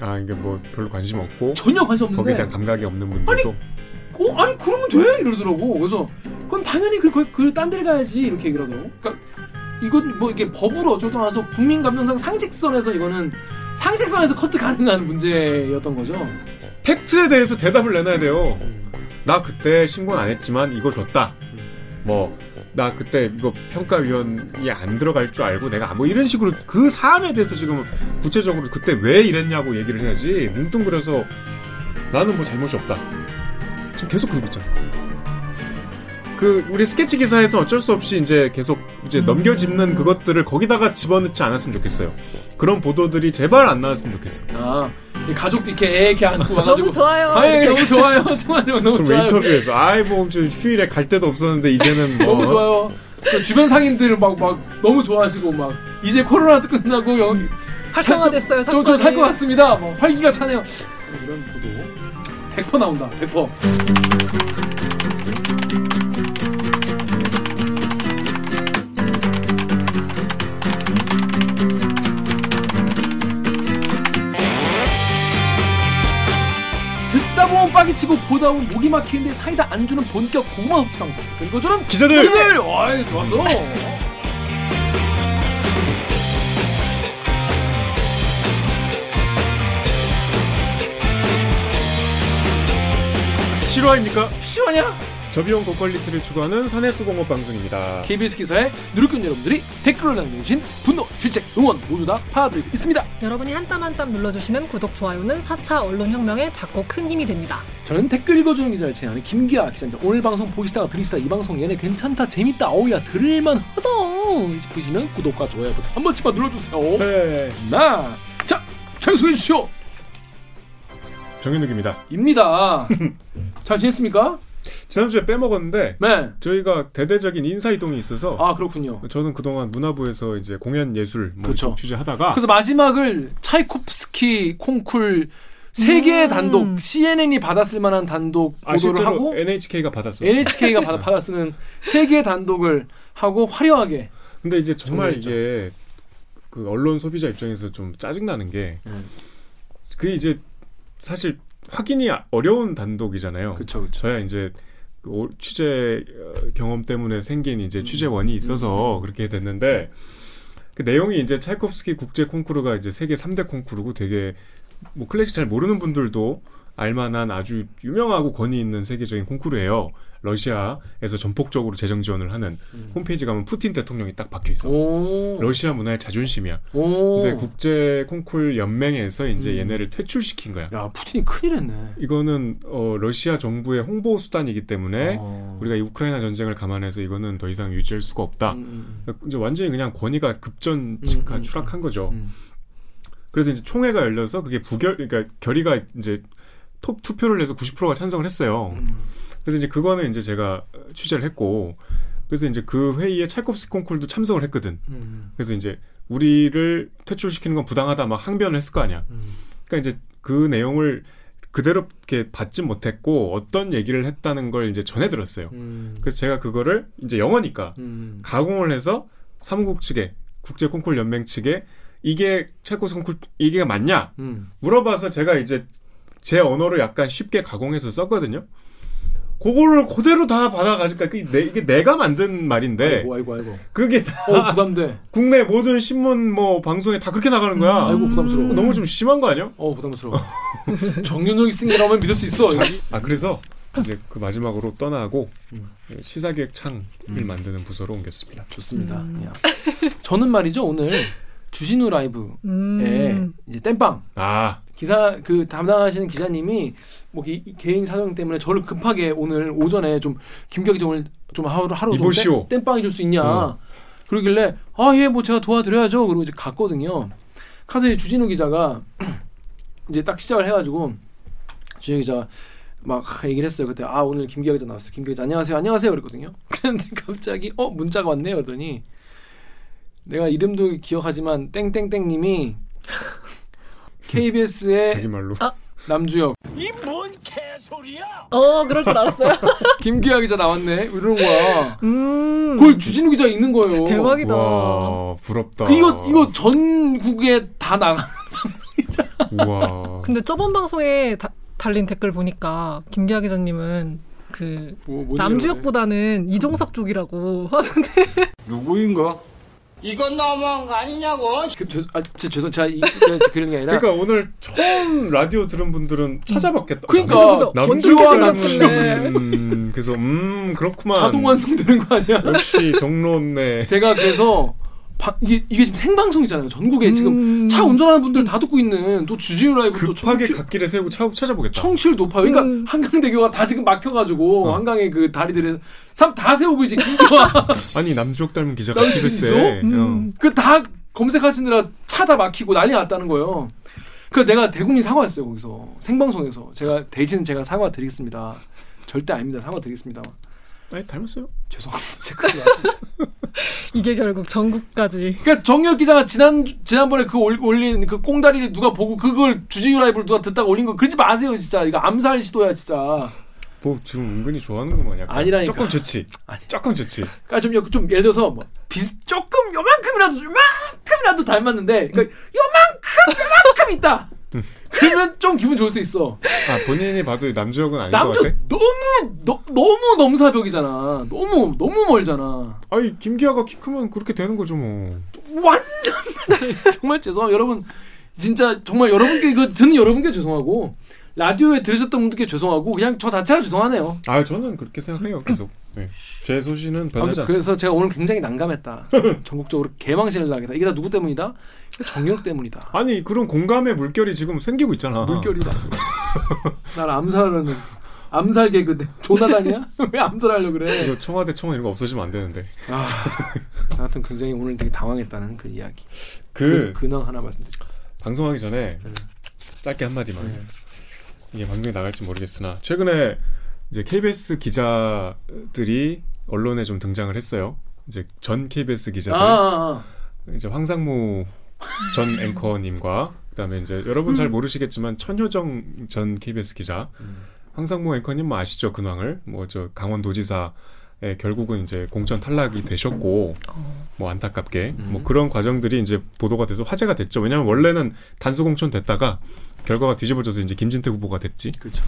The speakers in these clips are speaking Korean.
아 이게 뭐 별로 관심 없고 전혀 관심 없는데 거기에 대한 감각이 없는 분들도 어 아니 그러면 돼 이러더라고. 그래서 그건 당연히 그그딴 데를 가야지 이렇게 얘기를 하더라고. 그러니까 이건 뭐 이게 법으로 어쩌다 나서 국민 감정상 상식선에서 이거는 상식선에서 커트 가능한 문제였던 거죠. 팩트에 대해서 대답을 내놔야 돼요. 나 그때 신고는 안 했지만 이거 줬다. 뭐 나 그때 이거 평가위원이 안 들어갈 줄 알고 내가 뭐 이런 식으로 그 사안에 대해서 지금 구체적으로 그때 왜 이랬냐고 얘기를 해야지 뭉뚱그려서 나는 뭐 잘못이 없다. 지금 계속 그러고 있잖아. 그 우리 스케치 기사에서 어쩔 수 없이 이제 계속 이제 음. 넘겨짚는 그것들을 거기다가 집어넣지 않았으면 좋겠어요. 그런 보도들이 제발 안 나왔으면 좋겠어. 아, 이 가족도 이렇게 애 이렇게 안고 와가지고 너무 좋아요. 아이 이렇게. 너무 좋아요. 정말 너무 그럼 좋아요. 인터뷰에서 아이 뭐저 휴일에 갈 데도 없었는데 이제는 뭐 너무 좋아요. 그 주변 상인들 막, 막 너무 좋아하시고 막 이제 코로나도 끝나고 영 활성화됐어요, 사건이. 것 같습니다. 막 활기가 차네요. 이런 보도 100% 나온다. 100%. 빠기치고 보다 보면 목이 막히는데 사이다 안 주는 본격 고구마 섭취 방송 저는 기자들! 기자들! 와이 좋았어 실화입니까? 실화냐? 저비용 고퀄리티를 추구하는 산해수공업 방송입니다. KBS 기사에 누르꾼 여러분들이 댓글을 남겨주신 분노, 질책, 응원 모두 다 받아드리고 있습니다 여러분이 한 땀 한 땀 눌러주시는 구독, 좋아요는 4차 언론혁명에 작고 큰 힘이 됩니다. 저는 댓글 읽어주는 기자를 진행하는 김기아 기자입니다 오늘 방송 보시다가 들으시다 이 방송 얘네 괜찮다 재밌다 어우야 들을만 하다 싶으시면 구독과 좋아요 버튼 한 번씩만 눌러주세요 네. 나! 자! 잘 소개해주시오! 정현욱입니다. 입니다 잘 지냈습니까? 지난주에 빼먹었는데 네. 저희가 대대적인 인사 이동이 있어서 아 그렇군요 저는 그동안 문화부에서 이제 공연 예술 뭐 그렇죠. 취재하다가 그래서 마지막을 차이콥스키 콩쿨 세 개의 음. 단독 CNN이 받았을 만한 단독 아, 보도를 실제로 하고 NHK가 받았었어요. NHK가 받아, 받아 쓰는 세 개의 단독을 하고 화려하게 근데 이제 정말 정리했죠. 이게 그 언론 소비자 입장에서 좀 짜증 나는 게 음. 그게 이제 사실 확인이 어려운 단독이잖아요. 그렇죠 저야 이제 그 오- 취재 어, 경험 때문에 생긴 이제 취재원이 있어서 그렇게 됐는데 그 내용이 이제 차이콥스키 국제 콩쿠르가 이제 세계 3대 콩쿠르고 되게 뭐 클래식 잘 모르는 분들도 알만한 아주 유명하고 권위 있는 세계적인 콩쿠르예요. 러시아에서 전폭적으로 재정 지원을 하는 홈페이지 가면 푸틴 대통령이 딱 박혀 있어. 오. 러시아 문화의 자존심이야. 오. 근데 국제 콩쿨 연맹에서 이제 음. 얘네를 퇴출시킨 거야. 야 푸틴이 큰일 했네 이거는 어, 러시아 정부의 홍보 수단이기 때문에 어. 우리가 이 우크라이나 전쟁을 감안해서 이거는 더 이상 유지할 수가 없다. 음, 이제 완전히 그냥 권위가 급전 직하 음, 음, 추락한 거죠. 음. 그래서 이제 총회가 열려서 그게 부결, 그러니까 결의가 이제 톱 투표를 해서 90%가 찬성을 했어요. 음. 그래서 이제 그거는 이제 제가 취재를 했고, 그래서 이제 그 회의에 찰콥스키 콩쿨도 참석을 했거든. 음. 그래서 이제 우리를 퇴출시키는 건 부당하다 막 항변을 했을 거 아니야. 음. 그러니까 이제 그 내용을 그대로 이렇게 받지 못했고 어떤 얘기를 했다는 걸 이제 전해 들었어요. 음. 그래서 제가 그거를 이제 영어니까 음. 가공을 해서 사무국 측에 국제 콩쿨 연맹 측에 이게 찰코스 콩쿨 이게 맞냐 음. 물어봐서 제가 이제 제 언어로 약간 쉽게 가공해서 썼거든요. 그거를 그대로 다 받아가니까 그 내, 이게 내 가 만든 말인데 아이고 아이고 아이고 그게 다 어 부담돼 국내 모든 신문 뭐 방송에 다 그렇게 나가는 거야. 아이고 부담스러워 너무 좀 심한 거 아니야? 어 부담스러워 정윤석이 쓴 거라면 믿을 수 있어. 아 그래서 이제 그 마지막으로 떠나고 음. 시사기획 창을 음. 만드는 부서로 옮겼습니다. 좋습니다 음. 야. 저는 말이죠 오늘 주진우 라이브에 음. 이제 땜빵 아 기사 그 담당하시는 기자님이 뭐 기- 개인 사정 때문에 저를 급하게 오늘 오전에 좀 오늘 좀 하루 하루 좀. 땜, 빵 해줄 수 있냐. 어. 그러길래 아 예 뭐 제가 도와드려야죠. 그러고 이제 갔거든요. 이제 주진우 기자가 이제 딱 시작을 해가지고 주진우 기자가 막 얘기를 했어요. 그때 아 오늘 김기아 기자 나왔어요. 김기아 기자 안녕하세요 안녕하세요. 그랬거든요. 근데 갑자기 어 문자가 왔네요. 그러더니 내가 이름도 기억하지만 땡땡땡님이 KBS의 자기 말로 아. 남주혁 어, 그럴 줄 알았어요. 김기아 기자 나왔네 이러는 거야 음. 그걸 주진우 기자 있는 거예요 대박이다. 와 부럽다. 그 이거 이거 전국에 다 나가 우와. 근데 저번 방송에 다- 달린 댓글 보니까 김기아 기자님은 그 뭐, 뭔 남주혁보다는 이종석 쪽이라고 하는데 누구인가? 이건 너무한 거 아니냐고. 그, 죄송, 아, 진짜 죄송, 제가 이, 제가 그런 게 아니라. 그러니까 오늘 처음 라디오 들은 분들은 찾아봤겠다. 그러니까. 남주와 닮은 생겼길래. 음, 그래서 음 그렇구만. 자동 완성되는 거 아니야? 역시 정론네. 제가 그래서 바, 이게, 이게 지금 생방송이잖아요. 전국에 지금 음. 차 운전하는 분들 다 듣고 있는 또 주진우 라이브 또 급하게 청취, 갓길에 세우고 차, 찾아보겠다. 청취율 높아요. 그러니까 음. 한강대교가 다 지금 막혀가지고 어. 한강의 그 다리들에 참다 세우고 이제 아니 남주혁 닮은 기자가 있어? 음. 그다 검색하시느라 차 다 막히고 난리 났다는 거예요. 그 내가 대국민 사과했어요 거기서 생방송에서 제가 대신 제가 사과 드리겠습니다. 절대 아닙니다. 사과 드리겠습니다. 아니 닮았어요. 죄송합니다. 마세요. 이게 결국 전국까지 그러니까 정혁 기자가 지난 지난번에 그 올- 올린 그 꽁다리를 누가 보고 그걸 주진우 라이브를 누가 듣다가 올린 거 그러지 마세요 진짜 이거 암살 시도야 진짜. 뭐 지금 은근히 좋아하는구만 약간. 아니라니까. 조금 좋지. 아니. 조금 좋지. 그러니까 좀, 여- 좀 예를 들어서 뭐 비슷 조금 요만큼이라도 요만큼이라도 닮았는데 그러니까 요만큼 요만큼 있다. 그러면 좀 기분 좋을 수 있어. 아 본인이 봐도 남주혁은 아닌 것 남주 같아. 너무 너, 너무 넘사벽이잖아. 너무 너무 멀잖아. 아니 김기아가 키 크면 그렇게 되는 거죠 뭐. 완전 정말 죄송 여러분 진짜 정말 여러분께 이거 듣는 여러분께 죄송하고 라디오에 들으셨던 분들께 죄송하고 그냥 저 자체가 죄송하네요. 아 저는 그렇게 생각해요 계속. 네. 제 소신은 변하지 않습니다. 그래서 제가 오늘 굉장히 난감했다. 전국적으로 개망신을 나겠다. 이게 다 누구 때문이다? 정력 때문이다. 아니 그런 공감의 물결이 지금 생기고 있잖아. 물결이다. 날 암살하는 암살 개그 조나단이야? 왜 암살하려 그래? 이거 청와대 청원 이런 거 없어지면 안 되는데. 아, 하여튼 굉장히 오늘 되게 당황했다는 그 이야기. 그 근황 하나 말씀드릴게요. 방송하기 전에 네. 짧게 한 마디만. 네. 이게 방송에 나갈지 모르겠으나 최근에 이제 KBS 기자들이 언론에 좀 등장을 했어요. 이제 전 KBS 아, 기자들 아, 이제 황상무 전 앵커님과 그다음에 이제 여러분 잘 모르시겠지만 천효정 전 KBS 기자 음. 황상무 앵커님 뭐 아시죠 근황을 뭐 저 강원도지사 에 결국은 이제 공천 탈락이 되셨고 뭐 안타깝게 음. 뭐 그런 과정들이 이제 보도가 돼서 화제가 됐죠 왜냐하면 원래는 단수 공천 됐다가 결과가 뒤집어져서 이제 김진태 후보가 됐지 그렇죠.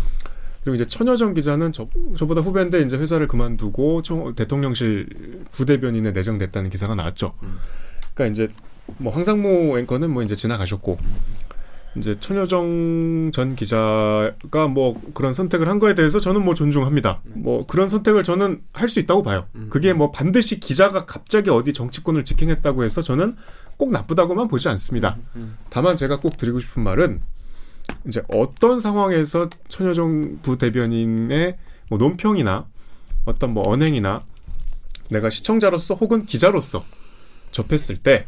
그리고 이제 천여정 기자는 저, 저보다 후배인데 이제 회사를 그만두고 청, 대통령실 부대변인에 내정됐다는 기사가 나왔죠. 음. 그러니까 이제 뭐 황상무 앵커는 뭐 이제 지나가셨고 이제 천여정 전 기자가 뭐 그런 선택을 한 거에 대해서 저는 뭐 존중합니다. 뭐 그런 선택을 저는 할 수 있다고 봐요. 음. 그게 뭐 반드시 기자가 갑자기 어디 정치권을 직행했다고 해서 저는 꼭 나쁘다고만 보지 않습니다. 음. 다만 제가 꼭 드리고 싶은 말은 이제 어떤 상황에서 천여정 부대변인의 뭐 논평이나 어떤 뭐 언행이나 내가 시청자로서 혹은 기자로서 접했을 때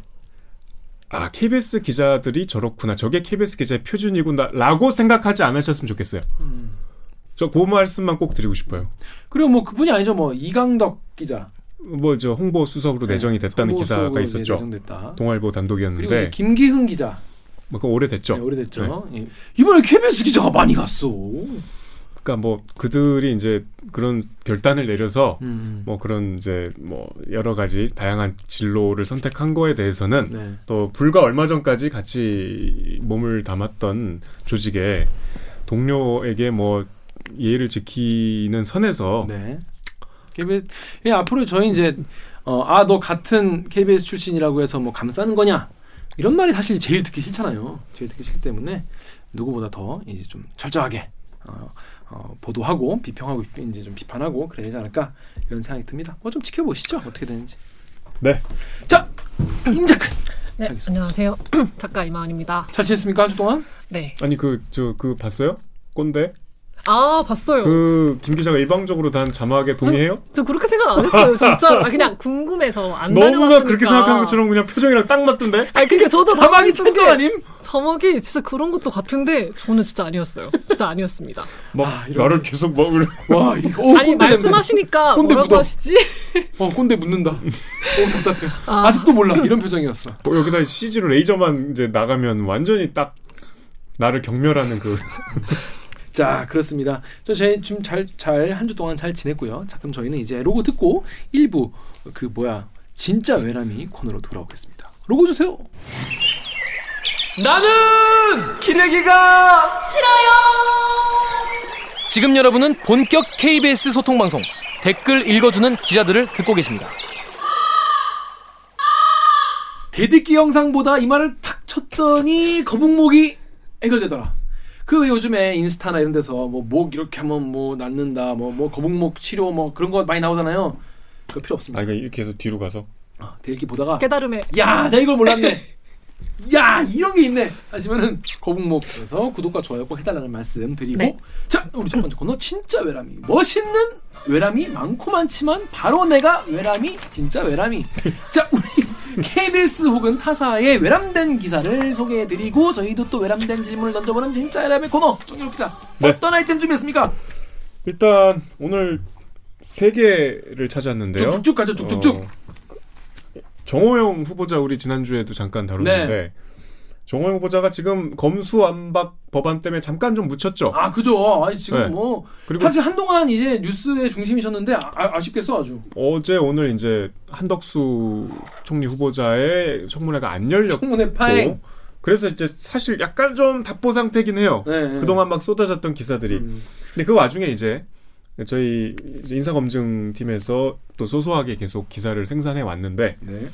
아, KBS 기자들이 저렇구나. 저게 KBS 기자의 표준이구나라고 생각하지 않으셨으면 좋겠어요. 음. 저그 말씀만 꼭 드리고 싶어요. 그리고 뭐 그분이 아니죠. 뭐 이강덕 기자 뭐 저 홍보 수석으로 내정이 됐다는 네, 기사가 있었죠. 내정됐다. 동아일보 그리고 단독이었는데 김기흥 기자 뭐 그거 오래됐죠. 네, 오래됐죠. 예. 이번에 KBS 기자가 많이 갔어. 그러니까 뭐 그들이 이제 그런 결단을 내려서 음. 뭐 그런 이제 뭐 여러 가지 다양한 진로를 선택한 거에 대해서는 네. 또 불과 얼마 전까지 같이 몸을 담았던 조직의 동료에게 뭐 예의를 지키는 선에서 네. KBS 예, 앞으로 저희 이제 어, 아 너 같은 KBS 출신이라고 해서 뭐 감싸는 거냐 이런 말이 사실 제일 듣기 싫잖아요. 제일 듣기 싫기 때문에 누구보다 더 이제 좀 철저하게 어, 어, 보도하고 비평하고 이제 좀 비판하고 그래야 되지 않을까 이런 생각이 듭니다. 뭐 좀 지켜보시죠 어떻게 되는지. 네. 자 임작근 네, 자기소개. 안녕하세요. 작가 이마은입니다. 잘 지냈습니까 한 주 동안? 네. 아니 그 저 그 봤어요? 꼰대? 아, 봤어요. 그 김 기자가 일방적으로 단 자막에 동의해요? 저 그렇게 생각 안 했어요. 진짜 아, 그냥 궁금해서 안 너무나 다녀봤으니까. 그렇게 생각하는 것처럼 그냥 표정이랑 딱 맞던데? 아니 그러니까 저도 자막이 게 아님? 자막이 진짜 그런 것도 같은데 저는 진짜 아니었어요. 진짜 아니었습니다. 막 아, 이런 나를 계속 막 이러- 와 이거 어, 아니. 말씀하시니까 꼰대 뭐라고 묻어. 하시지? 어 꼰대 묻는다. 어 답답해. 아. 아직도 몰라 이런 표정이었어. 뭐 여기다 CG로 레이저만 이제 나가면 완전히 딱 나를 경멸하는 그 자 그렇습니다. 저 저희 좀잘잘 한 주 동안 잘 지냈고요. 자 그럼 저희는 이제 로고 듣고 일부 그 뭐야 진짜 외람이 코너로 돌아오겠습니다. 로고 주세요. 나는 기레기가 지금 여러분은 본격 KBS 소통 방송 댓글 읽어주는 기자들을 듣고 계십니다. 대듣기 영상보다 이 말을 탁 쳤더니 거북목이 해결되더라. 그왜 요즘에 인스타나 이런 데서 뭐 목 이렇게 하면 뭐 낫는다, 뭐, 뭐 거북목 치료 뭐 그런 거 많이 나오잖아요. 그거 필요 없습니다. 아, 이거 이렇게 해서 뒤로 가서. 아, 대듣기 보다가 깨달음에 야, 나 이걸 몰랐네. 야, 이런 게 있네. 하시면은 거북목에서 구독과 좋아요 꼭 해달라는 말씀 드리고 네. 자, 우리 첫 번째 코너 진짜 외람이 멋있는 외람이 많고 많지만 바로 내가 외람이 진짜 외람이. 자, 우리 KBS 혹은 타사의 외람된 기사를 소개해드리고 저희도 또 외람된 질문을 던져보는 진짜 외람의 코너 정렬 기자 네. 어떤 아이템 준비했습니까? 일단 오늘 세 개를 찾았는데요. 쭉쭉쭉 가죠 쭉쭉쭉. 어, 정호영 후보자 우리 지난주에도 잠깐 다뤘는데 네. 정호영 후보자가 지금 검수안박 법안 때문에 잠깐 좀 묻혔죠. 아 그죠. 아니 지금 네. 뭐 그리고 사실 한동안 이제 뉴스의 중심이셨는데 아, 쉽겠어 아주. 어제 오늘 이제 한덕수 총리 후보자의 청문회가 안 열렸고 청문회 파행. 그래서 이제 사실 약간 좀 답보 상태긴 해요. 네, 네. 그동안 막 쏟아졌던 기사들이. 음. 근데 그 와중에 이제 저희 인사검증팀에서 또 소소하게 계속 기사를 생산해 왔는데 네.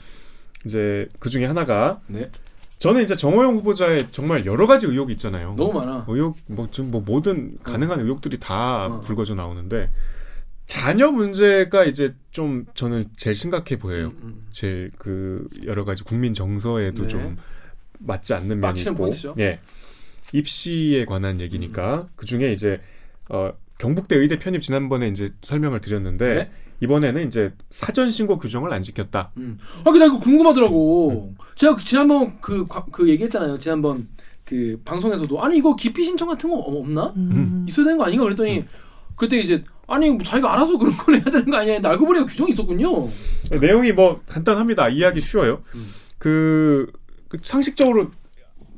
이제 그 중에 하나가 네. 저는 이제 정호영 후보자의 정말 여러 가지 의혹이 있잖아요. 너무 많아. 의혹 뭐 지금 뭐 모든 가능한 의혹들이 다 어. 불거져 나오는데 자녀 문제가 이제 좀 저는 제일 심각해 보여요. 음, 음. 제일 그 여러 가지 국민 정서에도 네. 좀 맞지 않는 면이 있고, 포인트죠. 예, 입시에 관한 얘기니까 그 중에 이제 어, 경북대 의대 편입 지난번에 이제 설명을 드렸는데 네. 이번에는 이제 사전 신고 규정을 안 지켰다. 음. 아, 근데 나 이거 궁금하더라고. 제가 그 지난번 그, 과- 그 얘기했잖아요. 지난번 그 방송에서도 아니 이거 기피 신청 같은 거 어- 없나? 음. 있어야 되는 거 아닌가? 그랬더니 그때 이제 아니 뭐 자기가 알아서 그런 걸 해야 되는 거 아니야? 알고 보니까 규정이 있었군요. 내용이 뭐 간단합니다. 이해하기 쉬워요. 음. 그, 그 상식적으로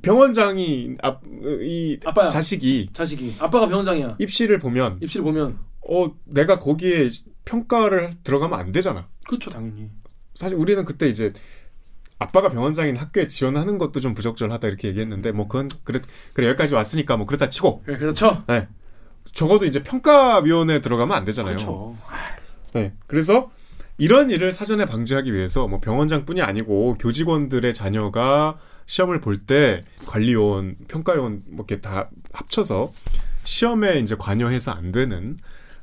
병원장이 앞, 이 아빠야. 자식이 자식이 아빠가 병원장이야. 입시를 보면 입시를 보면 어 내가 거기에 평가를 들어가면 안 되잖아. 그렇죠 당연히. 사실 우리는 그때 이제 아빠가 병원장인 학교에 지원하는 것도 좀 부적절하다 이렇게 얘기했는데 뭐 그건 그래 그래 여기까지 왔으니까 뭐 그렇다 치고 그래, 그렇죠. 네. 적어도 이제 평가위원회에 들어가면 안 되잖아요. 그렇죠. 네. 그래서 이런 일을 사전에 방지하기 위해서 뭐 병원장뿐이 아니고 교직원들의 자녀가 시험을 볼 때 관리요원, 평가요원 뭐 이렇게 다 합쳐서 시험에 이제 관여해서 안 되는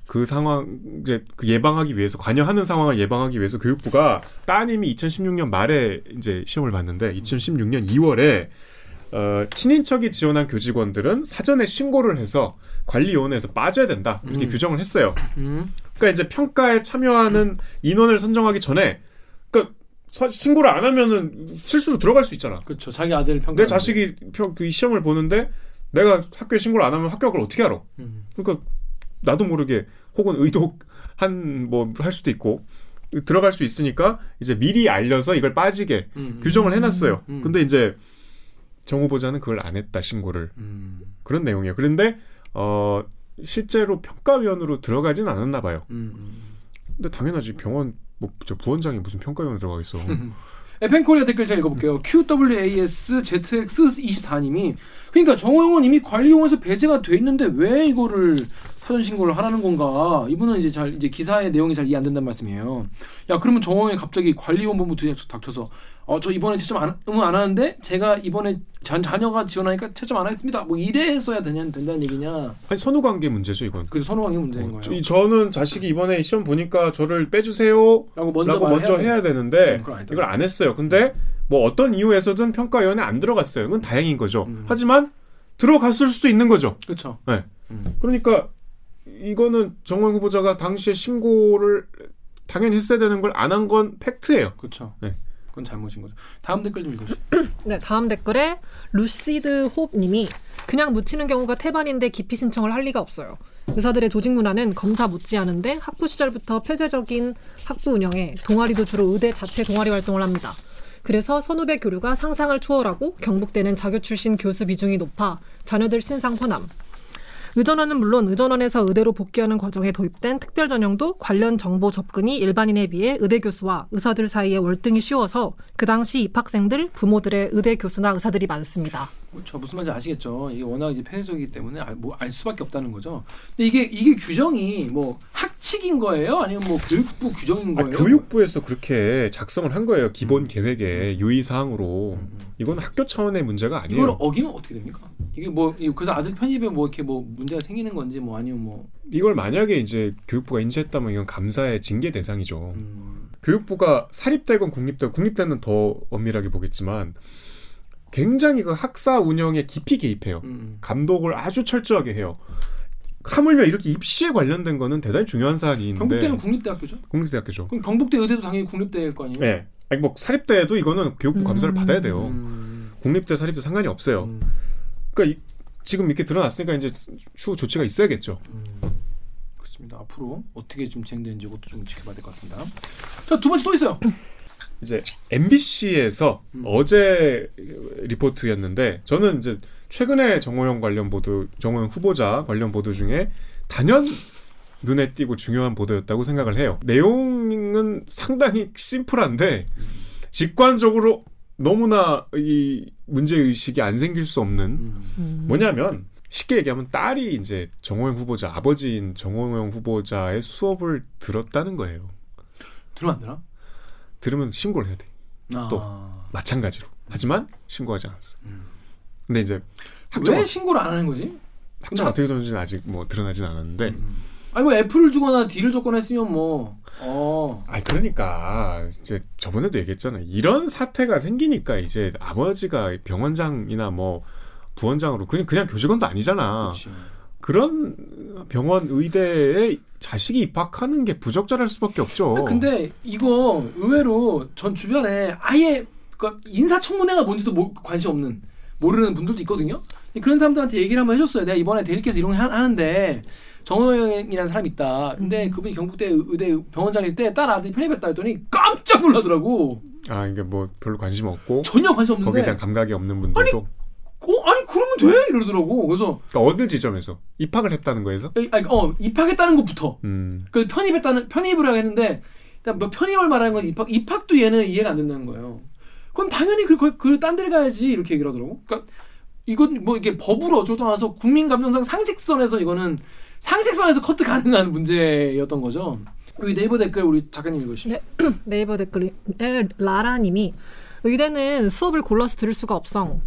그 상황 이제 그 예방하기 위해서 관여하는 상황을 예방하기 위해서 교육부가 따님이 2016년 말에 이제 시험을 봤는데 2016년 2월에 어, 친인척이 지원한 교직원들은 사전에 신고를 해서 관리요원에서 빠져야 된다 이렇게 음. 규정을 했어요. 음. 그러니까 이제 평가에 참여하는 인원을 선정하기 전에 그러니까 서- 신고를 안 하면은 실수로 들어갈 수 있잖아. 그렇죠. 자기 아들 평가. 내 자식이 평, 그 시험을 보는데 내가 학교에 신고를 안 하면 합격을 어떻게 알아? 음. 그러니까 나도 모르게 혹은 의도한 뭐 할 수도 있고 들어갈 수 있으니까 이제 미리 알려서 이걸 빠지게 음. 규정을 해놨어요. 음. 근데 이제 정 후보자는 그걸 안 했다 신고를 음. 그런 내용이에요. 그런데 어 실제로 평가위원으로 들어가진 않았나 봐요. 음. 음. 근데 당연하지 병원 뭐 저 부원장이 무슨 평가위원에 들어가겠어. 에펜코리아 댓글 제가 읽어볼게요. QWASZX24님이 그러니까 정호영은 이미 관리용에서 배제가 돼 있는데 왜 이거를 사전 신고를 하라는 건가? 이분은 이제 잘 이제 기사의 내용이 잘 이해 안 된다는 말씀이에요. 야 그러면 정호영이 갑자기 관리용본부 뒤에 닥쳐서 어 저 이번에 채점 안, 응원 안 하는데 제가 이번에 자, 자녀가 지원하니까 채점 안 하겠습니다. 뭐 이래서야 되냐 된다는 얘기냐? 아니 선후 관계 문제죠 이건. 그래서 선호관계 문제인 거예요. 저, 저는 자식이 이번에 시험 보니까 저를 빼주세요. 라고 먼저 라고 먼저 돼. 해야 되는데 음. 이걸 안 했어요. 근데 뭐 어떤 이유에서든 평가위원회 안 들어갔어요. 그건 다행인 거죠. 음. 하지만 들어갔을 수도 있는 거죠. 그렇죠. 네. 음. 그러니까 이거는 정원 후보자가 당시에 신고를 당연히 했어야 되는 걸 안 한 건 팩트예요. 그렇죠. 네. 그건 잘못인 거죠. 다음 댓글 좀 읽어주세요. 네, 다음 댓글에 루시드 홉님이 그냥 묻히는 경우가 태반인데 기피 신청을 할 리가 없어요. 의사들의 조직 문화는 검사 묻지않은데 학부 시절부터 폐쇄적인 학부 운영에 동아리도 주로 의대 자체 동아리 활동을 합니다. 그래서 선후배 교류가 상상을 초월하고 경북대는 자교 출신 교수 비중이 높아 자녀들 신상 호남. 의전원은 물론 의전원에서 의대로 복귀하는 과정에 도입된 특별 전형도 관련 정보 접근이 일반인에 비해 의대 교수와 의사들 사이에 월등히 쉬워서 그 당시 입학생들, 부모들의 의대 교수나 의사들이 많습니다. 그렇죠. 무슨 말인지 아시겠죠? 이게 워낙 이제 폐쇄적이기 때문에 알, 뭐, 알 수밖에 없다는 거죠. 근데 이게 이게 규정이 뭐 학칙인 거예요? 아니면 뭐 교육부 규정인 아, 거예요? 교육부에서 그렇게 작성을 한 거예요. 기본 음. 계획에 유의 사항으로. 음, 음. 이건 학교 차원의 문제가 아니에요. 이걸 어기면 어떻게 됩니까? 이게 뭐 이- 그래서 아들 편입에 뭐 이렇게 뭐 문제가 생기는 건지 뭐 아니면 뭐 이걸 만약에 이제 교육부가 인지했다면 이건 감사의 징계 대상이죠. 음, 교육부가 사립대건 국립대, 국립대는 더 엄밀하게 보겠지만 굉장히 그 학사 운영에 깊이 개입해요. 음, 감독을 아주 철저하게 해요. 하물며 이렇게 입시에 관련된 거는 대단히 중요한 사안이 있는데 경북대는 국립대학교죠. 국립대학교죠. 그럼 경북대 의대도 당연히 국립대일 거 아니에요? 네. 아니 뭐 사립대에도 이거는 교육부 음. 감사를 받아야 돼요. 음, 국립대 사립대 상관이 없어요. 음, 그러니까 이- 지금 이렇게 드러났으니까 이제 추후 조치가 있어야겠죠. 음. 그렇습니다. 앞으로 어떻게 좀 진행되는지 이것도 좀 지켜봐야 될 것 같습니다. 자 두 번째 또 있어요. 이제 MBC에서 음. 어제 리포트였는데 저는 이제 최근에 정호영 관련 보도, 정호영 후보자 관련 보도 중에 단연 눈에 띄고 중요한 보도였다고 생각을 해요. 내용은 상당히 심플한데 직관적으로 너무나 이 문제 의식이 안 생길 수 없는 음. 음. 뭐냐면 쉽게 얘기하면 딸이 이제 정호영 후보자 아버지인 정호영 후보자의 수업을 들었다는 거예요. 들으면 안 되나? 들으면 신고를 해야 돼. 아. 또. 마찬가지로. 하지만 신고하지 않았어. 음. 근데 이제 학점 왜 신고를 안 하는 거지? 학점 어떻게 줬는지는 아직 뭐 드러나진 않았는데. 음. 아니 뭐 F를 주거나 D를 줬거나 했으면 뭐 어. 아 그러니까 이제 저번에도 얘기했잖아요. 이런 사태가 생기니까 이제 아버지가 병원장이나 뭐 부원장으로 그냥 그냥 교직원도 아니잖아. 그렇지. 그런 병원 의대에 자식이 입학하는 게 부적절할 수밖에 없죠. 아, 근데 이거 의외로 전 주변에 아예 그 인사청문회가 뭔지도 모- 관심 없는 모르는 분들도 있거든요. 그런 사람들한테 얘기를 한번 해줬어요. 내가 이번에 대리께서 이런 거 하- 하는데 정호영이라는 사람이 있다. 근데 음. 그분이 경북대 의대 병원장일 때 딸 아들이 편입했다 했더니 깜짝 놀라더라고. 아 이게 뭐 별로 관심 없고 전혀 관심 없는데. 거기에 대한 감각이 없는 분들도 어 아니 그러면 돼 이러더라고. 그래서 그러니까 어느 지점에서 입학을 했다는 거에서 에, 아니, 어 입학했다는 것부터 음. 그 편입했다는 편입을 하게 했는데 그러니까 뭐 편입을 말하는 건 입학 입학도 얘는 이해가 안 된다는 거예요. 그럼 당연히 그그딴 데를 가야지 이렇게 얘기를 하더라고. 그러니까 이건 뭐 이게 법으로 어쩌고 나서 국민 감정상 상식선에서 이거는 상식선에서 커트 가능한 문제였던 거죠. 여기 네이버 댓글 우리 작가님 읽으시죠. 네. 네이버 댓글 에 라라님이 의대는 수업을 골라서 들을 수가 없어.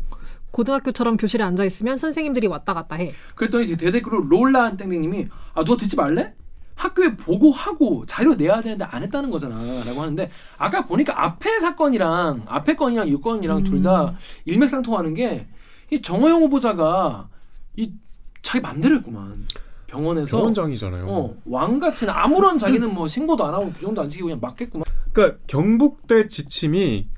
고등학교처럼 교실에 앉아 있으면 선생님들이 왔다 갔다 해. 그랬더니 대댓글로 롤라 땡땡님이 아 누가 듣지 말래? 학교에 보고하고 자료 내야 되는데 안 했다는 거잖아 라고 하는데 아까 보니까 앞에 사건이랑 앞에 건이랑 이 건이랑 음. 둘다 일맥상통하는 게 이 정호영 후보자가 이 자기 맘대로 했구만 병원에서 병원장이잖아요. 어 왕같이 아무런 자기는 뭐 신고도 안 하고 규정도 안 지키고 그냥 맞겠구만 그러니까 경북대 지침이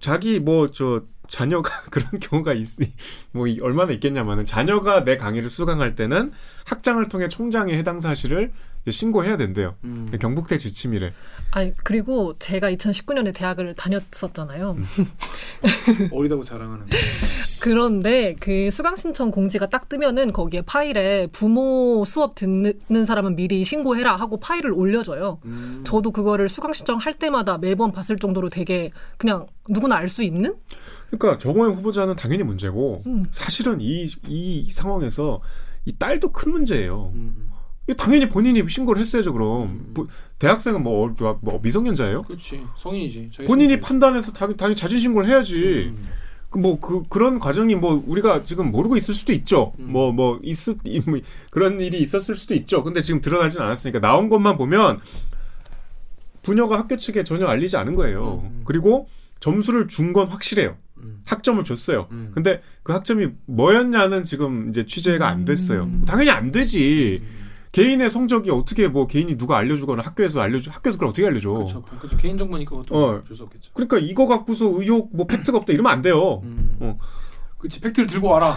자기 뭐 저 자녀가 그런 경우가 있으니 뭐 이- 얼마나 있겠냐마는 자녀가 내 강의를 수강할 때는 학장을 통해 총장에 해당 사실을 이제 신고해야 된대요. 음. 경북대 지침이래. 아니 그리고 제가 2019년에 대학을 다녔었잖아요. 어리다고 자랑하는 그런데 그 수강 신청 공지가 딱 뜨면은 거기에 파일에 부모 수업 듣는 사람은 미리 신고해라 하고 파일을 올려줘요. 음. 저도 그거를 수강 신청 할 때마다 매번 봤을 정도로 되게 그냥 누구나 알 수 있는 그러니까 정호영 후보자는 당연히 문제고 음. 사실은 이, 이 상황에서 이 딸도 큰 문제예요. 음. 이거 당연히 본인이 신고를 했어야죠. 그럼 음. 부- 대학생은 뭐, 어, 뭐 미성년자예요? 그렇지 성인이지 본인이 성인이지. 판단해서 당연히, 당연히 자진 신고를 해야지. 음. 그뭐그 그런 과정이 뭐 우리가 지금 모르고 있을 수도 있죠. 음. 뭐뭐 이- 뭐 그런 일이 있었을 수도 있죠. 근데 지금 드러나진 않았으니까 나온 것만 보면 부녀가 학교 측에 전혀 알리지 않은 거예요. 음. 그리고 점수를 준 건 확실해요. 음. 학점을 줬어요. 음. 근데 그 학점이 뭐였냐는 지금 이제 취재가 안 됐어요. 음. 당연히 안 되지. 음. 개인의 성적이 어떻게 뭐 개인이 누가 알려주거나 학교에서 알려주 학교에서 그걸 어떻게 알려줘? 그렇죠. 그렇죠. 개인 정보니까 그것도 어. 줄수 없겠죠. 그러니까 이거 갖고서 의혹 뭐 팩트가 없다 이러면 안 돼요. 음. 어. 그치 팩트를 들고 와라.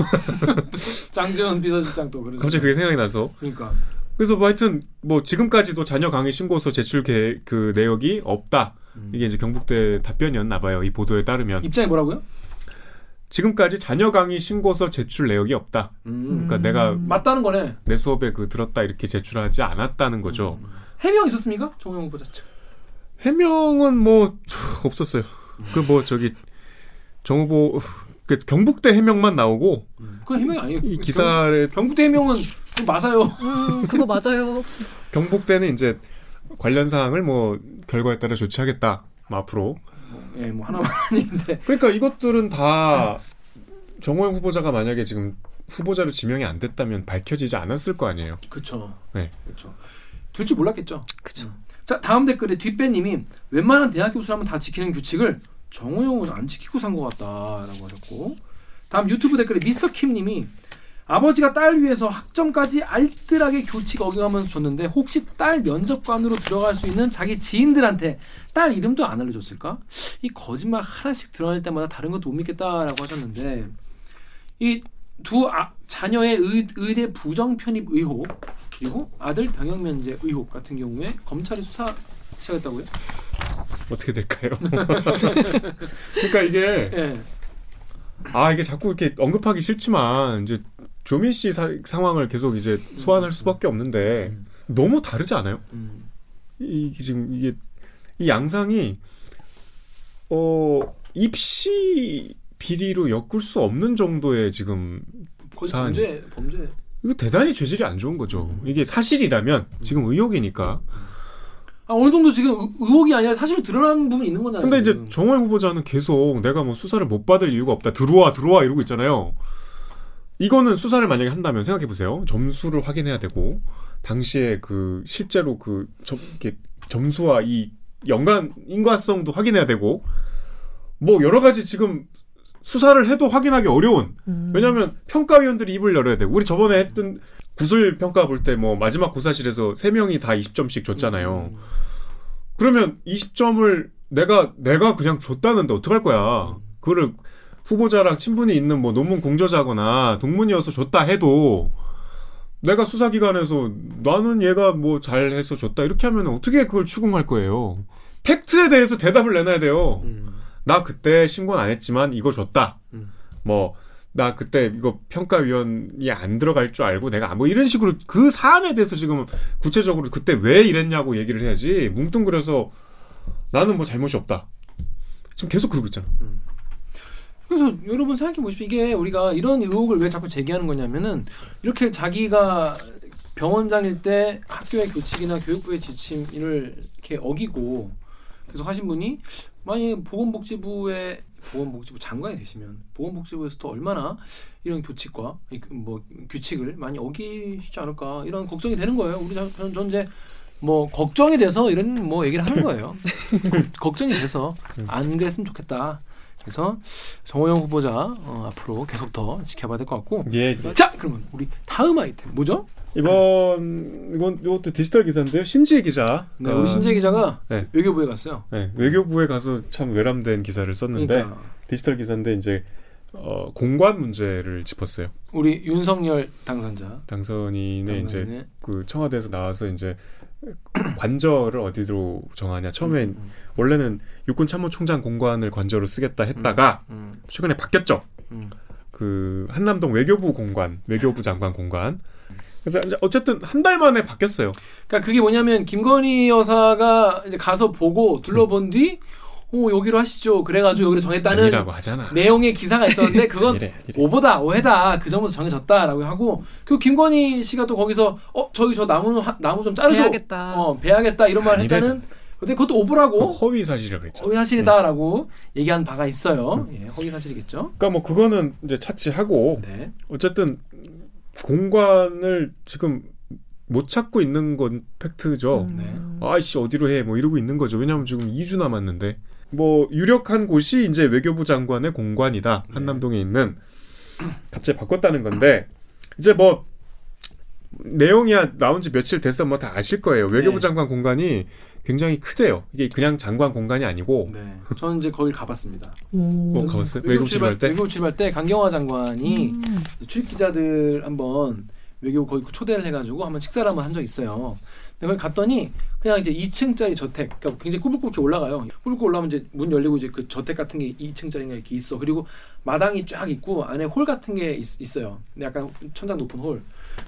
장지현 비서실장 또 그러죠. 갑자기 그게 생각이 나서 그러니까 그래서 뭐 하여튼 뭐 지금까지도 자녀 강의 신고서 제출 계획 그 내역이 없다. 음. 이게 이제 경북대 답변이었나 봐요. 이 보도에 따르면 입장이 뭐라고요? 지금까지 자녀 강의 신고서 제출 내역이 없다. 음. 그러니까 내가 맞다는 거네. 내 수업에 그 들었다 이렇게 제출하지 않았다는 거죠. 음. 해명 있었습니까? 정우영 후보자 측. 해명은 뭐 없었어요. 그 뭐 저기 정 후보 그 경북대 해명만 나오고 그 해명이 아니에요. 이 기사에 경, 북대 해명은 그거 맞아요. 음, 그거 맞아요. 경북대는 이제 관련 사항을 뭐 결과에 따라 조치하겠다. 뭐 앞으로. 예, 뭐 하나만 아닌데. 그러니까 이것들은 다 정호영 후보자가 만약에 지금 후보자로 지명이 안 됐다면 밝혀지지 않았을 거 아니에요. 그렇죠. 네. 그렇죠. 될줄 몰랐겠죠. 그죠. 음. 자 다음 댓글에 뒷배님이 웬만한 대학 교수라면 다 지키는 규칙을 정호영은 안 지키고 산 것 같다라고 하셨고 다음 유튜브 댓글에 미스터 킴님이 아버지가 딸 위해서 학점까지 알뜰하게 교칙 어겨가면서 줬는데 혹시 딸 면접관으로 들어갈 수 있는 자기 지인들한테 딸 이름도 안 알려줬을까? 이 거짓말 하나씩 드러날 때마다 다른 것도 못 믿겠다라고 하셨는데 이 두 아, 자녀의 의, 의대 부정 편입 의혹 그리고 아들 병역 면제 의혹 같은 경우에 검찰이 수사 시작했다고요? 어떻게 될까요? 그러니까 이게 예. 아 이게 자꾸 이렇게 언급하기 싫지만 이제 조민 씨 사- 상황을 계속 이제 소환할 수밖에 없는데 너무 다르지 않아요? 음. 이 이게 지금 이게 이 양상이 어 입시 비리로 엮을 수 없는 정도의 지금 거의 범죄 범죄. 이거 대단히 죄질이 안 좋은 거죠. 이게 사실이라면 지금 의혹이니까. 아 어느 정도 지금 의- 의혹이 아니라 사실로 드러난 부분이 있는 거잖아요. 근데 이제 지금. 정호영 후보자는 계속 내가 뭐 수사를 못 받을 이유가 없다. 들어와 들어와 이러고 있잖아요. 이거는 수사를 만약에 한다면 생각해 보세요. 점수를 확인해야 되고 당시에 그 실제로 그 점, 이렇게 점수와 이 연관 인과성도 확인해야 되고 뭐 여러 가지 지금 수사를 해도 확인하기 어려운 음. 왜냐하면 평가위원들이 입을 열어야 되고 우리 저번에 했던 구술 평가 볼 때 뭐 마지막 고사실에서 세 명이 다 20점씩 줬잖아요. 음. 그러면 20점을 내가 내가 그냥 줬다는데 어떡할 거야? 그거를 후보자랑 친분이 있는 뭐 논문 공저자거나 동문이어서 줬다 해도 내가 수사기관에서 나는 얘가 뭐 잘해서 줬다 이렇게 하면 어떻게 그걸 추궁할 거예요? 팩트에 대해서 대답을 내놔야 돼요. 음. 나 그때 신고는 안 했지만 이거 줬다. 음. 뭐 나 그때 이거 평가위원이 안 들어갈 줄 알고 내가 뭐 이런 식으로 그 사안에 대해서 지금 구체적으로 그때 왜 이랬냐고 얘기를 해야지 뭉뚱그려서 나는 뭐 잘못이 없다. 지금 계속 그러고 있잖아. 그래서 여러분 생각해 보십시오. 이게 우리가 이런 의혹을 왜 자꾸 제기하는 거냐면은 이렇게 자기가 병원장일 때 학교의 교칙이나 교육부의 지침을 이렇게 어기고 계속 하신 분이 만약에 보건복지부의 보건복지부 장관이 되시면 보건복지부에서 또 얼마나 이런 교칙과 이 그- 뭐 규칙을 많이 어기시지 않을까 이런 걱정이 되는 거예요. 우리 전, 전- 전 이제 뭐 걱정이 돼서 이런 뭐 얘기를 하는 거예요. 걱정이 돼서 안 그랬으면 좋겠다. 그래서 정호영 후보자 어, 앞으로 계속 더 지켜봐야 될 것 같고 예. 자 그러면 우리 다음 아이템 뭐죠? 이번 이건 이것도 디지털 기사인데요. 신지혜 기자. 네, 어, 우리 신재 기자가 네. 외교부에 갔어요. 네, 외교부에 가서 참 외람된 기사를 썼는데 그러니까 디지털 기사인데 이제 어, 공관 문제를 짚었어요. 우리 윤석열 당선자 당선인의 이제 당선인의 그 청와대에서 나와서 이제 관저를 어디로 정하냐. 처음에 음, 원래는 육군 참모총장 공관을 관저로 쓰겠다 했다가 음, 최근에 바뀌었죠. 음. 그 한남동 외교부 공관, 외교부 장관 공관. 그래서 어쨌든 한 달 만에 바뀌었어요. 그러니까 그게 뭐냐면 김건희 여사가 이제 가서 보고 둘러본 뒤, 어 여기로 하시죠. 그래가지고 여기로 정했다는 아니라고 하잖아. 내용의 기사가 있었는데 그건 이래, 이래. 오보다 오해다 그 점부터 정해졌다라고 하고 그 김건희 씨가 또 거기서 어 저기 저 나무 하- 나무 좀 자르죠. 배야겠다. 어 배야겠다 이런 말 아니래죠. 했다는. 근데 그것도 그 오보라고 허위 사실이라고 그랬죠. 허위 사실이다라고 얘기한 바가 있어요. 예, 허위 사실이겠죠. 그러니까 뭐 그거는 이제 차치하고 네. 어쨌든 공관을 지금 못 찾고 있는 건 팩트죠. 음. 아이씨 어디로 해 뭐 이러고 있는 거죠. 왜냐하면 지금 2주 남았는데 뭐 유력한 곳이 이제 외교부 장관의 공관이다. 네. 한남동에 있는 갑자기 바꿨다는 건데 이제 뭐 내용이 나온 지 며칠 됐어 뭐 다 아실 거예요. 외교부 네. 장관 공간이 굉장히 크대요. 이게 그냥 장관 공간이 아니고 네. 저는 이제 거길 가봤습니다. 오. 뭐 가봤어요? 외국 출발 때? 외국 출발 때 강경화 장관이 음. 출입 기자들 한번 외교 거기 초대를 해가지고 한번 식사를 한번 한 적 있어요. 거기 갔더니 그냥 이제 2층짜리 저택, 그러니까 굉장히 꾸불꾸불 올라가요. 꾸불꾸불 올라오면 이제 문 열리고 이제 그 저택 같은 게 2층짜리인가 이렇게 있어. 그리고 마당이 쫙 있고 안에 홀 같은 게 있, 어요 약간 천장 높은 홀.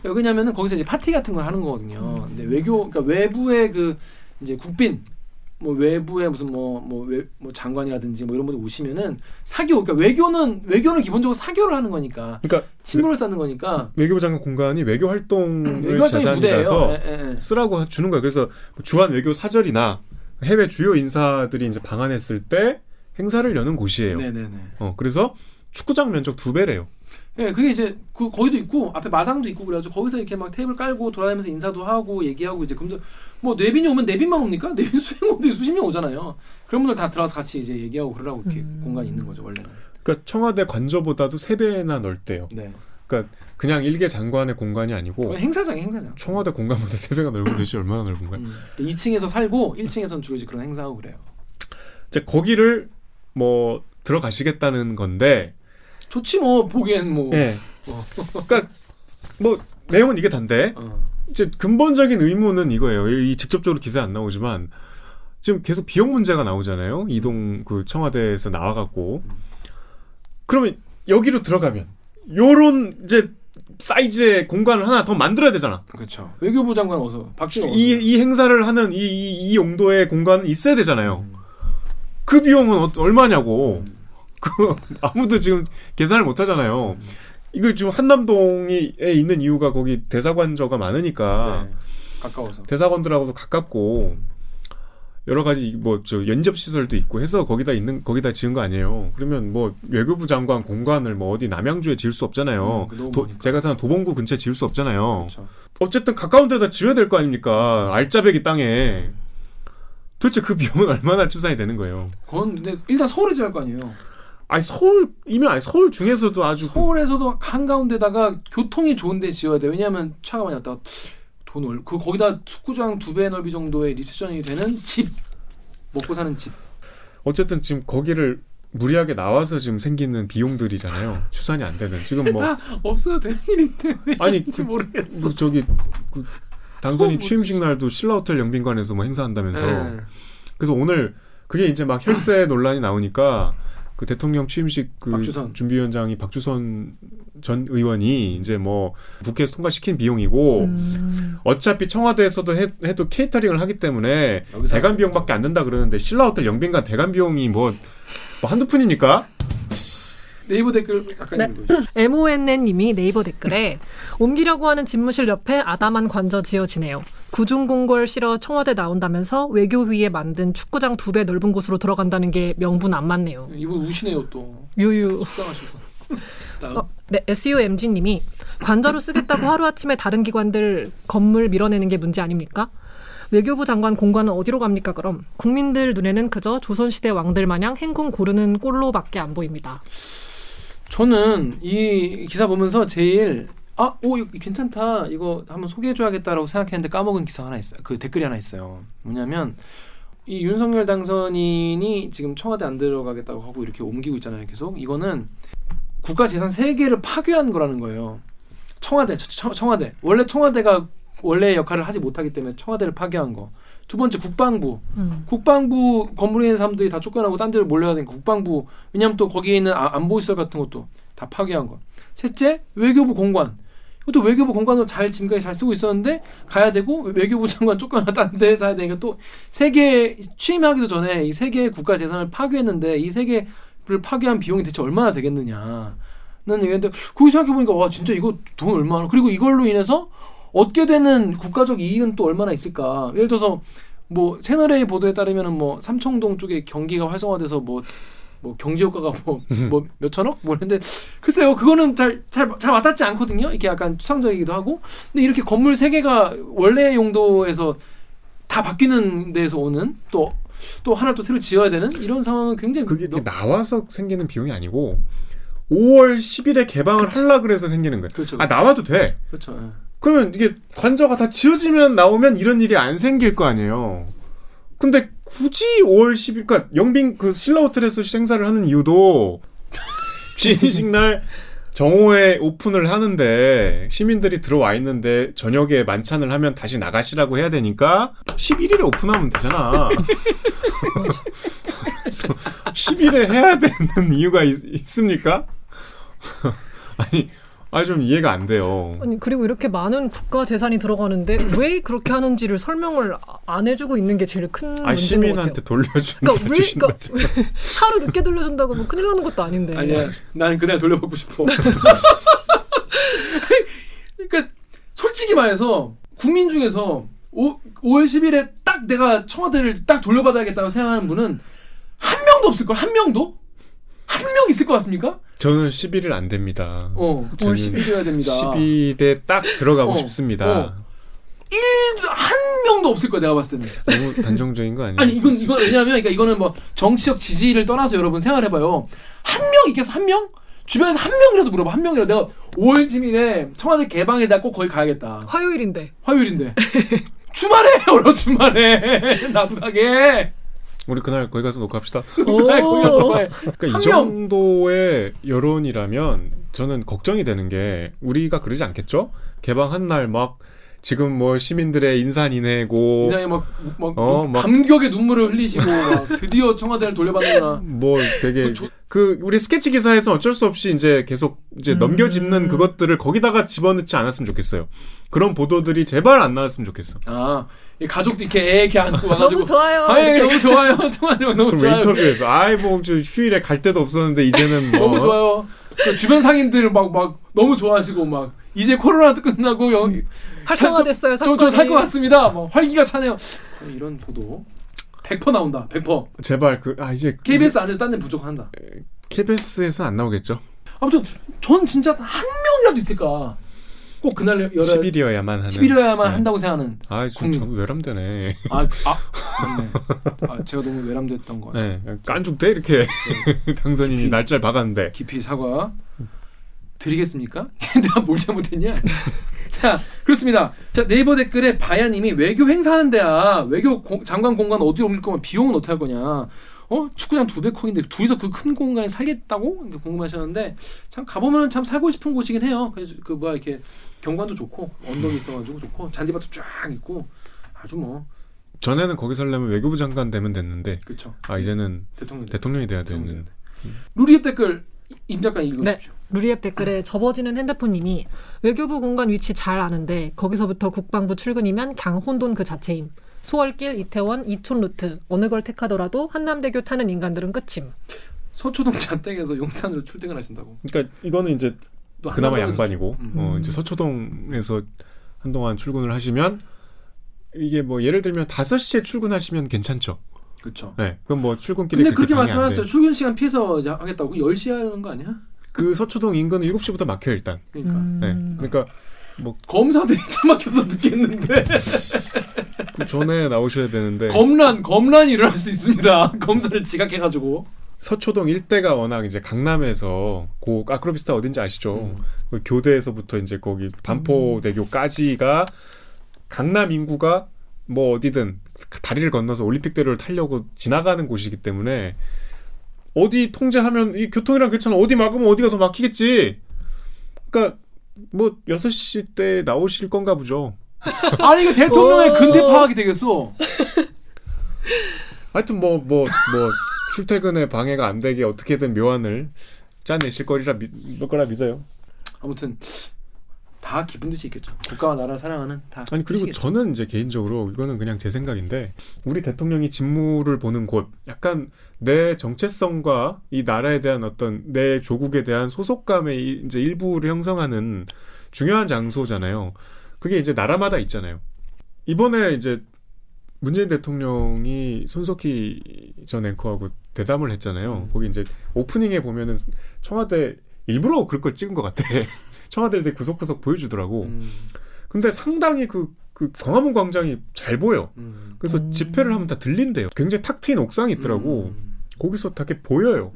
왜냐면은 거기서 이제 파티 같은 걸 하는 거거든요. 근데 외교, 그러니까 외부의 그 이제 국빈 뭐 외부의 무슨 뭐뭐 뭐 장관이라든지 뭐 이런 분들 오시면은 사교 그러니까 외교는 외교는 기본적으로 사교를 하는 거니까 그러니까 친분을 쌓는 거니까 외교부 장관 공간이 외교 활동을 외교 재산이라서 무대예요. 예, 예. 쓰라고 주는 거예요. 그래서 주한 외교 사절이나 해외 주요 인사들이 이제 방한했을 때 행사를 여는 곳이에요. 네네네. 어 그래서 축구장 면적 두 배래요. 예, 그게 이제 그 거기도 있고 앞에 마당도 있고 그래가지고 거기서 이렇게 막 테이블 깔고 돌아다니면서 인사도 하고 얘기하고 이제 그럼 뭐 내빈이 오면 내빈만 옵니까? 내빈 수행원들이 수십 명 오잖아요. 그런 분들 다 들어와서 같이 이제 얘기하고 그러라고 이렇게 음. 공간이 있는 거죠 원래는. 그러니까 청와대 관저보다도 세 배나 넓대요. 네. 그러니까 그냥 일개 장관의 공간이 아니고 거의 행사장 행사장. 청와대 공간보다 세 배가 넓은 도대체 얼마나 넓은가요? 음. 2층에서 살고 1층에서는 주로 이제 그런 행사하고 그래요. 이제 거기를 뭐 들어가시겠다는 건데, 좋지 뭐 보기엔 뭐. 예. 어. 그러니까 뭐 내용은 이게 단데 어. 이제 근본적인 의무는 이거예요. 이 직접적으로 기사에 안 나오지만 지금 계속 비용 문제가 나오잖아요. 이동 그 청와대에서 나와갖고 그러면 여기로 들어가면 요런 이제 사이즈의 공간을 하나 더 만들어야 되잖아. 그렇죠. 외교부 장관 어서 박지원. 이, 이 행사를 하는 이, 이, 이 용도의 공간은 있어야 되잖아요. 그 비용은 어, 얼마냐고. 음. 그 아무도 지금 계산을 못 하잖아요. 이거 지금 한남동에 있는 이유가 거기 대사관저가 많으니까 네. 가까워서. 대사관들하고도 가깝고 여러 가지 뭐 저 연접 시설도 있고 해서 거기다 있는 거기다 지은 거 아니에요. 그러면 뭐 외교부 장관 공간을 뭐 어디 남양주에 지을 수 없잖아요. 음, 너무 도-. 제가 사는 도봉구 근처에 지을 수 없잖아요. 그렇죠. 어쨌든 가까운 데다 지어야 될 거 아닙니까? 알짜배기 땅에. 도대체 그 비용은 얼마나 추산이 되는 거예요? 그건 근데 일단 서울에 지을 거 아니에요. 아니 서울이면 아니 서울 중에서도 아주 그- 서울에서도 한 가운데다가 교통이 좋은데 지어야 돼. 왜냐하면 차가 많이 왔다가 돈을 그 거기다 축구장 두 배 넓이 정도의 리셉션이 되는 집 먹고 사는 집. 어쨌든 지금 거기를 무리하게 나와서 지금 생기는 비용들이잖아요. 추산이 안 되는. 지금 뭐다 없어도 되는 일인데 왜 아니, 그- 모르겠어. 뭐 저기 그 당선인 어, 취임식 날도 신라 호텔 영빈관에서 뭐 행사한다면서. 네. 그래서 오늘 그게 이제 막 혈세 논란이 나오니까 그 대통령 취임식 그 박주선. 준비위원장이 박주선 전 의원이 이제 뭐 국회에서 통과시킨 비용이고 음. 어차피 청와대에서도 해, 해도 케이터링을 하기 때문에 대관 비용밖에 안 된다 그러는데 신라 호텔 영빈관 대관 비용이 뭐, 뭐 한두 푼입니까? 네이버 댓글 아까 네. MONN님이 네이버 댓글에 옮기려고 하는 집무실 옆에 아담한 관저 지어지네요. 구중궁궐 실어 청와대 나온다면서 외교위에 만든 축구장 두 배 넓은 곳으로 들어간다는 게 명분 안 맞네요. 이분 우시네요 또. 유유. 속상하셔서. 어, 네, SUMG님이 관저로 쓰겠다고 하루아침에 다른 기관들 건물 밀어내는 게 문제 아닙니까? 외교부 장관 공관은 어디로 갑니까 그럼? 국민들 눈에는 그저 조선시대 왕들 마냥 행궁 고르는 꼴로밖에 안 보입니다. 저는 이 기사 보면서 제일 아, 오, 이거 괜찮다. 이거 한번 소개해줘야겠다라고 생각했는데 까먹은 기사 하나 있어요. 그 댓글이 하나 있어요. 뭐냐면 이 윤석열 당선인이 지금 청와대 안 들어가겠다고 하고 이렇게 옮기고 있잖아요. 계속 이거는 국가 재산 세 개를 파괴한 거라는 거예요. 청와대, 청- 청와대. 원래 청와대가 원래 역할을 하지 못하기 때문에 청와대를 파괴한 거. 두 번째 국방부. 음. 국방부 건물에 있는 사람들이 다 쫓겨나고 딴 데로 몰려야 되니까 국방부 왜냐면 또 거기에 있는 아- 안보시설 같은 것도 다 파괴한 거 셋째 외교부 공관 이것도 외교부 공관으로 잘 지금까지 잘 쓰고 있었는데 가야 되고 외교부 장관 쫓겨나 딴 데에 사야 되니까 또 세계 취임하기도 전에 이 세계의 국가 재산을 파괴했는데 이 세계를 파괴한 비용이 대체 얼마나 되겠느냐. 는 얘기했는데 거기 생각해 보니까 와 진짜 이거 돈 얼마나 그리고 이걸로 인해서 얻게 되는 국가적 이익은 또 얼마나 있을까. 예를 들어서 뭐 채널A 보도에 따르면은 뭐 삼청동 쪽에 경기가 활성화돼서 뭐 뭐 경제 효과가 뭐 뭐 몇천억 뭐 했는데 글쎄요 그거는 잘 잘 잘 와닿지 않거든요 이게 약간 추상적이기도 하고 근데 이렇게 건물 세 개가 원래 용도에서 다 바뀌는 데에서 오는 또 또 하나 또 새로 지어야 되는 이런 상황은 굉장히 그게 너- 나와서 생기는 비용이 아니고 5월 10일에 개방을 하려 그래서 생기는 거예요. 그렇죠 아 나와도 돼. 그렇죠 예. 그러면 이게 관저가 다 지어지면 나오면 이런 일이 안 생길 거 아니에요. 근데 굳이 5월 10일, 그러니까 영빈 그 신라 호텔에서 행사를 하는 이유도 취임식 날 정오에 오픈을 하는데 시민들이 들어와 있는데 저녁에 만찬을 하면 다시 나가시라고 해야 되니까 11일에 오픈하면 되잖아. 그래서 10일에 해야 되는 이유가 있, 있습니까? 아니, 아좀 이해가 안 돼요. 아니 그리고 이렇게 많은 국가 재산이 들어가는데 왜 그렇게 하는지를 설명을 아- 안 해주고 있는 게 제일 큰아 문제인 것 시민한테 같아요. 돌려주는 그러니까 왜 그러니까. 하루 늦게 돌려준다고 뭐 큰일 나는 것도 아닌데. 아니야, 나는 그날 돌려받고 싶어. 그러니까 솔직히 말해서 국민 중에서 오, 5월 10일에 딱 내가 청와대를 딱 돌려받아야겠다고 생각하는 분은 한 명도 없을 걸. 한 명도? 한 명 있을 것 같습니까? 저는 11일 안 됩니다. 어, 5월 저는 10일이어야 됩니다. 10일에 딱 들어가고 어, 싶습니다. 어. 일한 명도 없을 거야 내가 봤을 때는. 너무 단정적인 거 아니에요? 아니 이건 이건 왜냐하면 그러니까 이거는 뭐 정치적 지지를 떠나서 여러분 생각해봐요. 한 명 있겠어 한 명? 주변에서 한 명이라도 물어봐 한 명이라도 내가 5월 10일에 청와대 개방에 내가 꼭 거기 가야겠다. 화요일인데. 화요일인데 주말에 얼어 주말에 나도 가게. 우리 그날 거기 가서 녹화합시다. 날 거기 가서 해. 그러니까 이. 정도의 여론이라면 저는 걱정이 되는 게 우리가 그러지 않겠죠? 개방한 날 막 지금 뭐 시민들의 인산인해고 이상하게 막, 막, 어, 막 막- 감격의 눈물을 흘리시고 막 드디어 청와대를 돌려받는구나. 뭐 되게 그 조- 그 우리 스케치 기사에서 어쩔 수 없이 이제 계속 이제 음. 넘겨짚는 그것들을 거기다가 집어넣지 않았으면 좋겠어요. 그런 보도들이 제발 안 나왔으면 좋겠어. 아, 이 가족도 이렇게 애 이렇게 안고 와가지고. 너무 좋아요. 아이 이렇게. 너무 좋아요. 청와대 너무 그럼 좋아요. 인터뷰에서 아이 뭐저 휴일에 갈 데도 없었는데 이제는 뭐 너무 좋아요. 그 주변 상인들 막막 너무 좋아하시고 막 이제 코로나도 끝나고 여, 활성화됐어요. 좀좀살 사건이. 것 같습니다. 막 활기가 차네요. 어, 이런 보도 100% 나온다. 100%. 제발 그 아 이제 KBS 안에서 딴데 부족한다. KBS에서 안 나오겠죠? 아무튼 전 진짜 한 명이라도 있을까. 꼭 그날 열어 10일이어야만 하는. 10일이어야만 네. 한다고 생각하는. 아, 좀 국민. 전 외람되네. 아, 아 맞네. 아 제가 너무 외람됐던 거 같아요. 네, 깐죽대 이렇게 당선인이 깊이. 날짜를 박았는데. 깊이 사과 드리겠습니까? 내가 뭘 잘못했냐? 자 그렇습니다. 자 네이버 댓글에 바야님이 외교 행사하는 데야 외교 공- 장관 공간 어디 옮길 거면 비용은 어떻게 할 거냐? 어 축구장 두배 컷인데 둘이서 그 큰 공간에 살겠다고 이렇게 궁금하셨는데 참 가보면 참 살고 싶은 곳이긴 해요. 그래서 그 뭐야 이렇게 경관도 좋고 언덕이 있어가지고 좋고 잔디밭도 쫙 있고 아주 뭐 전에는 거기 살려면 외교부 장관 되면 됐는데, 그렇죠. 아 이제는 대통령 대통령이 돼야 대통령. 되는. 루리앱 댓글 임 작가 읽으십시오. 루리앱 댓글에 접어지는 핸드폰님이 외교부 공간 위치 잘 아는데 거기서부터 국방부 출근이면 그냥 혼돈 그 자체임. 소월길, 이태원, 이촌 루트 어느 걸 택하더라도 한남대교 타는 인간들은 끝임. 서초동 자택에서 용산으로 출퇴근 하신다고. 그러니까 이거는 이제 또 그나마 양반이고, 음. 어, 이제 서초동에서 한동안 출근을 하시면 이게 뭐 예를 들면 5시에 출근하시면 괜찮죠. 그렇죠. 네, 그럼 뭐 출근길에 근데 그렇게. 말씀하셨어요. 출근 시간 피해서 하겠다고 10시에 하는 거 아니야? 그 서초동 인근은 7시부터 막혀 요 일단. 그러니까 음. 네, 그러니까 검사들이 차 막혀서 늦겠는데 그 전에 나오셔야 되는데 검란 검란이 일어날 수 있습니다. 검사를 지각해가지고 서초동 일대가 워낙 이제 강남에서 고 아크로비스타 어딘지 아시죠? 음. 그 교대에서부터 이제 거기 반포대교까지가 강남 인구가 뭐 어디든 다리를 건너서 올림픽대로를 타려고 지나가는 곳이기 때문에 어디 통제하면 이 교통이랑 괜찮아 어디 막으면 어디가 더 막히겠지. 그러니까 뭐 6시 때 나오실 건가 보죠. 아니 이게 대통령의 오. 근태 파악이 되겠어. 하여튼 뭐 뭐 뭐 출퇴근에 방해가 안 되게 어떻게든 묘안을 짜내실 거리라 믿, 거라 믿어요. 아무튼 다 기쁜 듯이 있겠죠. 국가와 나라를 사랑하는 다. 아니 그리고 뜻이겠죠. 저는 이제 개인적으로 이거는 그냥 제 생각인데 우리 대통령이 직무를 보는 곳 약간 내 정체성과 이 나라에 대한 어떤 내 조국에 대한 소속감의 이- 이제 일부를 형성하는 중요한 장소잖아요. 그게 이제 나라마다 있잖아요. 이번에 이제 문재인 대통령이 손석희 전 앵커하고 대담을 했잖아요. 음. 거기 이제 오프닝에 보면은 청와대 일부러 그럴 걸 찍은 것 같아. 청와대를 되게 구석구석 보여주더라고. 음, 근데 상당히 그, 그 광화문 광장이 잘 보여. 음, 그래서 음. 집회를 하면 다 들린대요. 굉장히 탁 트인 옥상이 있더라고. 음, 거기서 다 이렇게 보여요.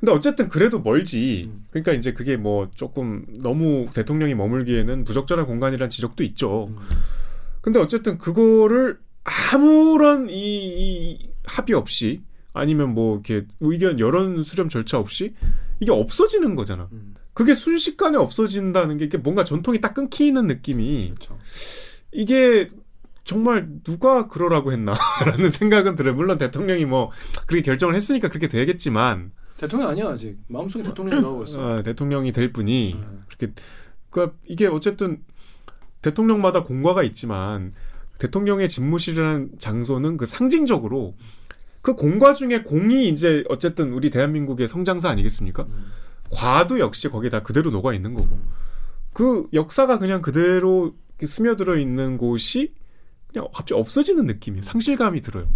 음, 근데 어쨌든 그래도 멀지. 음. 그러니까 이제 그게 뭐 조금 너무 대통령이 머물기에는 부적절한 공간이라는 지적도 있죠. 음. 근데 어쨌든 그거를 아무런 이, 이 합의 없이 아니면 뭐 이렇게 의견 여론 수렴 절차 없이 이게 없어지는 거잖아. 음. 그게 순식간에 없어진다는 게 이게 뭔가 전통이 딱 끊기는 느낌이 그렇죠. 이게 정말 누가 그러라고 했나라는 생각은 들어요. 물론 대통령이 뭐 그렇게 결정을 했으니까 그렇게 되겠지만 대통령 아니야 아직 마음속에 대통령이 나오고 있어. 어, 대통령이 될 분이 음. 그렇게 그러니까 이게 어쨌든 대통령마다 공과가 있지만 대통령의 집무실이라는 장소는 그 상징적으로 그 공과 중에 공이 이제 어쨌든 우리 대한민국의 성장사 아니겠습니까? 음. 과도 역시 거기에 다 그대로 녹아 있는 거고 그 역사가 그냥 그대로 스며들어 있는 곳이 그냥 갑자기 없어지는 느낌이 상실감이 들어요.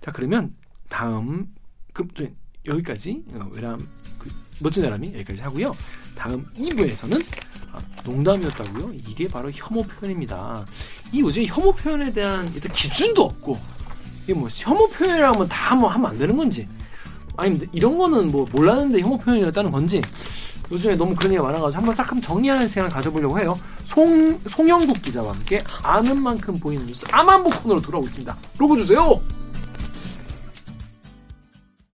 자 그러면 다음 그 저, 여기까지 어, 외람 그 멋진 사람이 여기까지 하고요. 다음 2부에서는 아, 농담이었다고요. 이게 바로 혐오 표현입니다. 이 요즘 혐오 표현에 대한 일단 기준도 없고 이게 뭐 혐오 표현이라면 다 뭐 하면 안 되는 건지 아니면 이런 거는 뭐 몰랐는데 혐오 표현이었다는 건지 요즘에 너무 그런 얘기가 많아가지고 한번 싹 한번 정리하는 시간을 가져보려고 해요. 송, 송영국 기자와 함께 아는 만큼 보이는 뉴스 아만보 코너로 돌아오고 있습니다. 로고 주세요.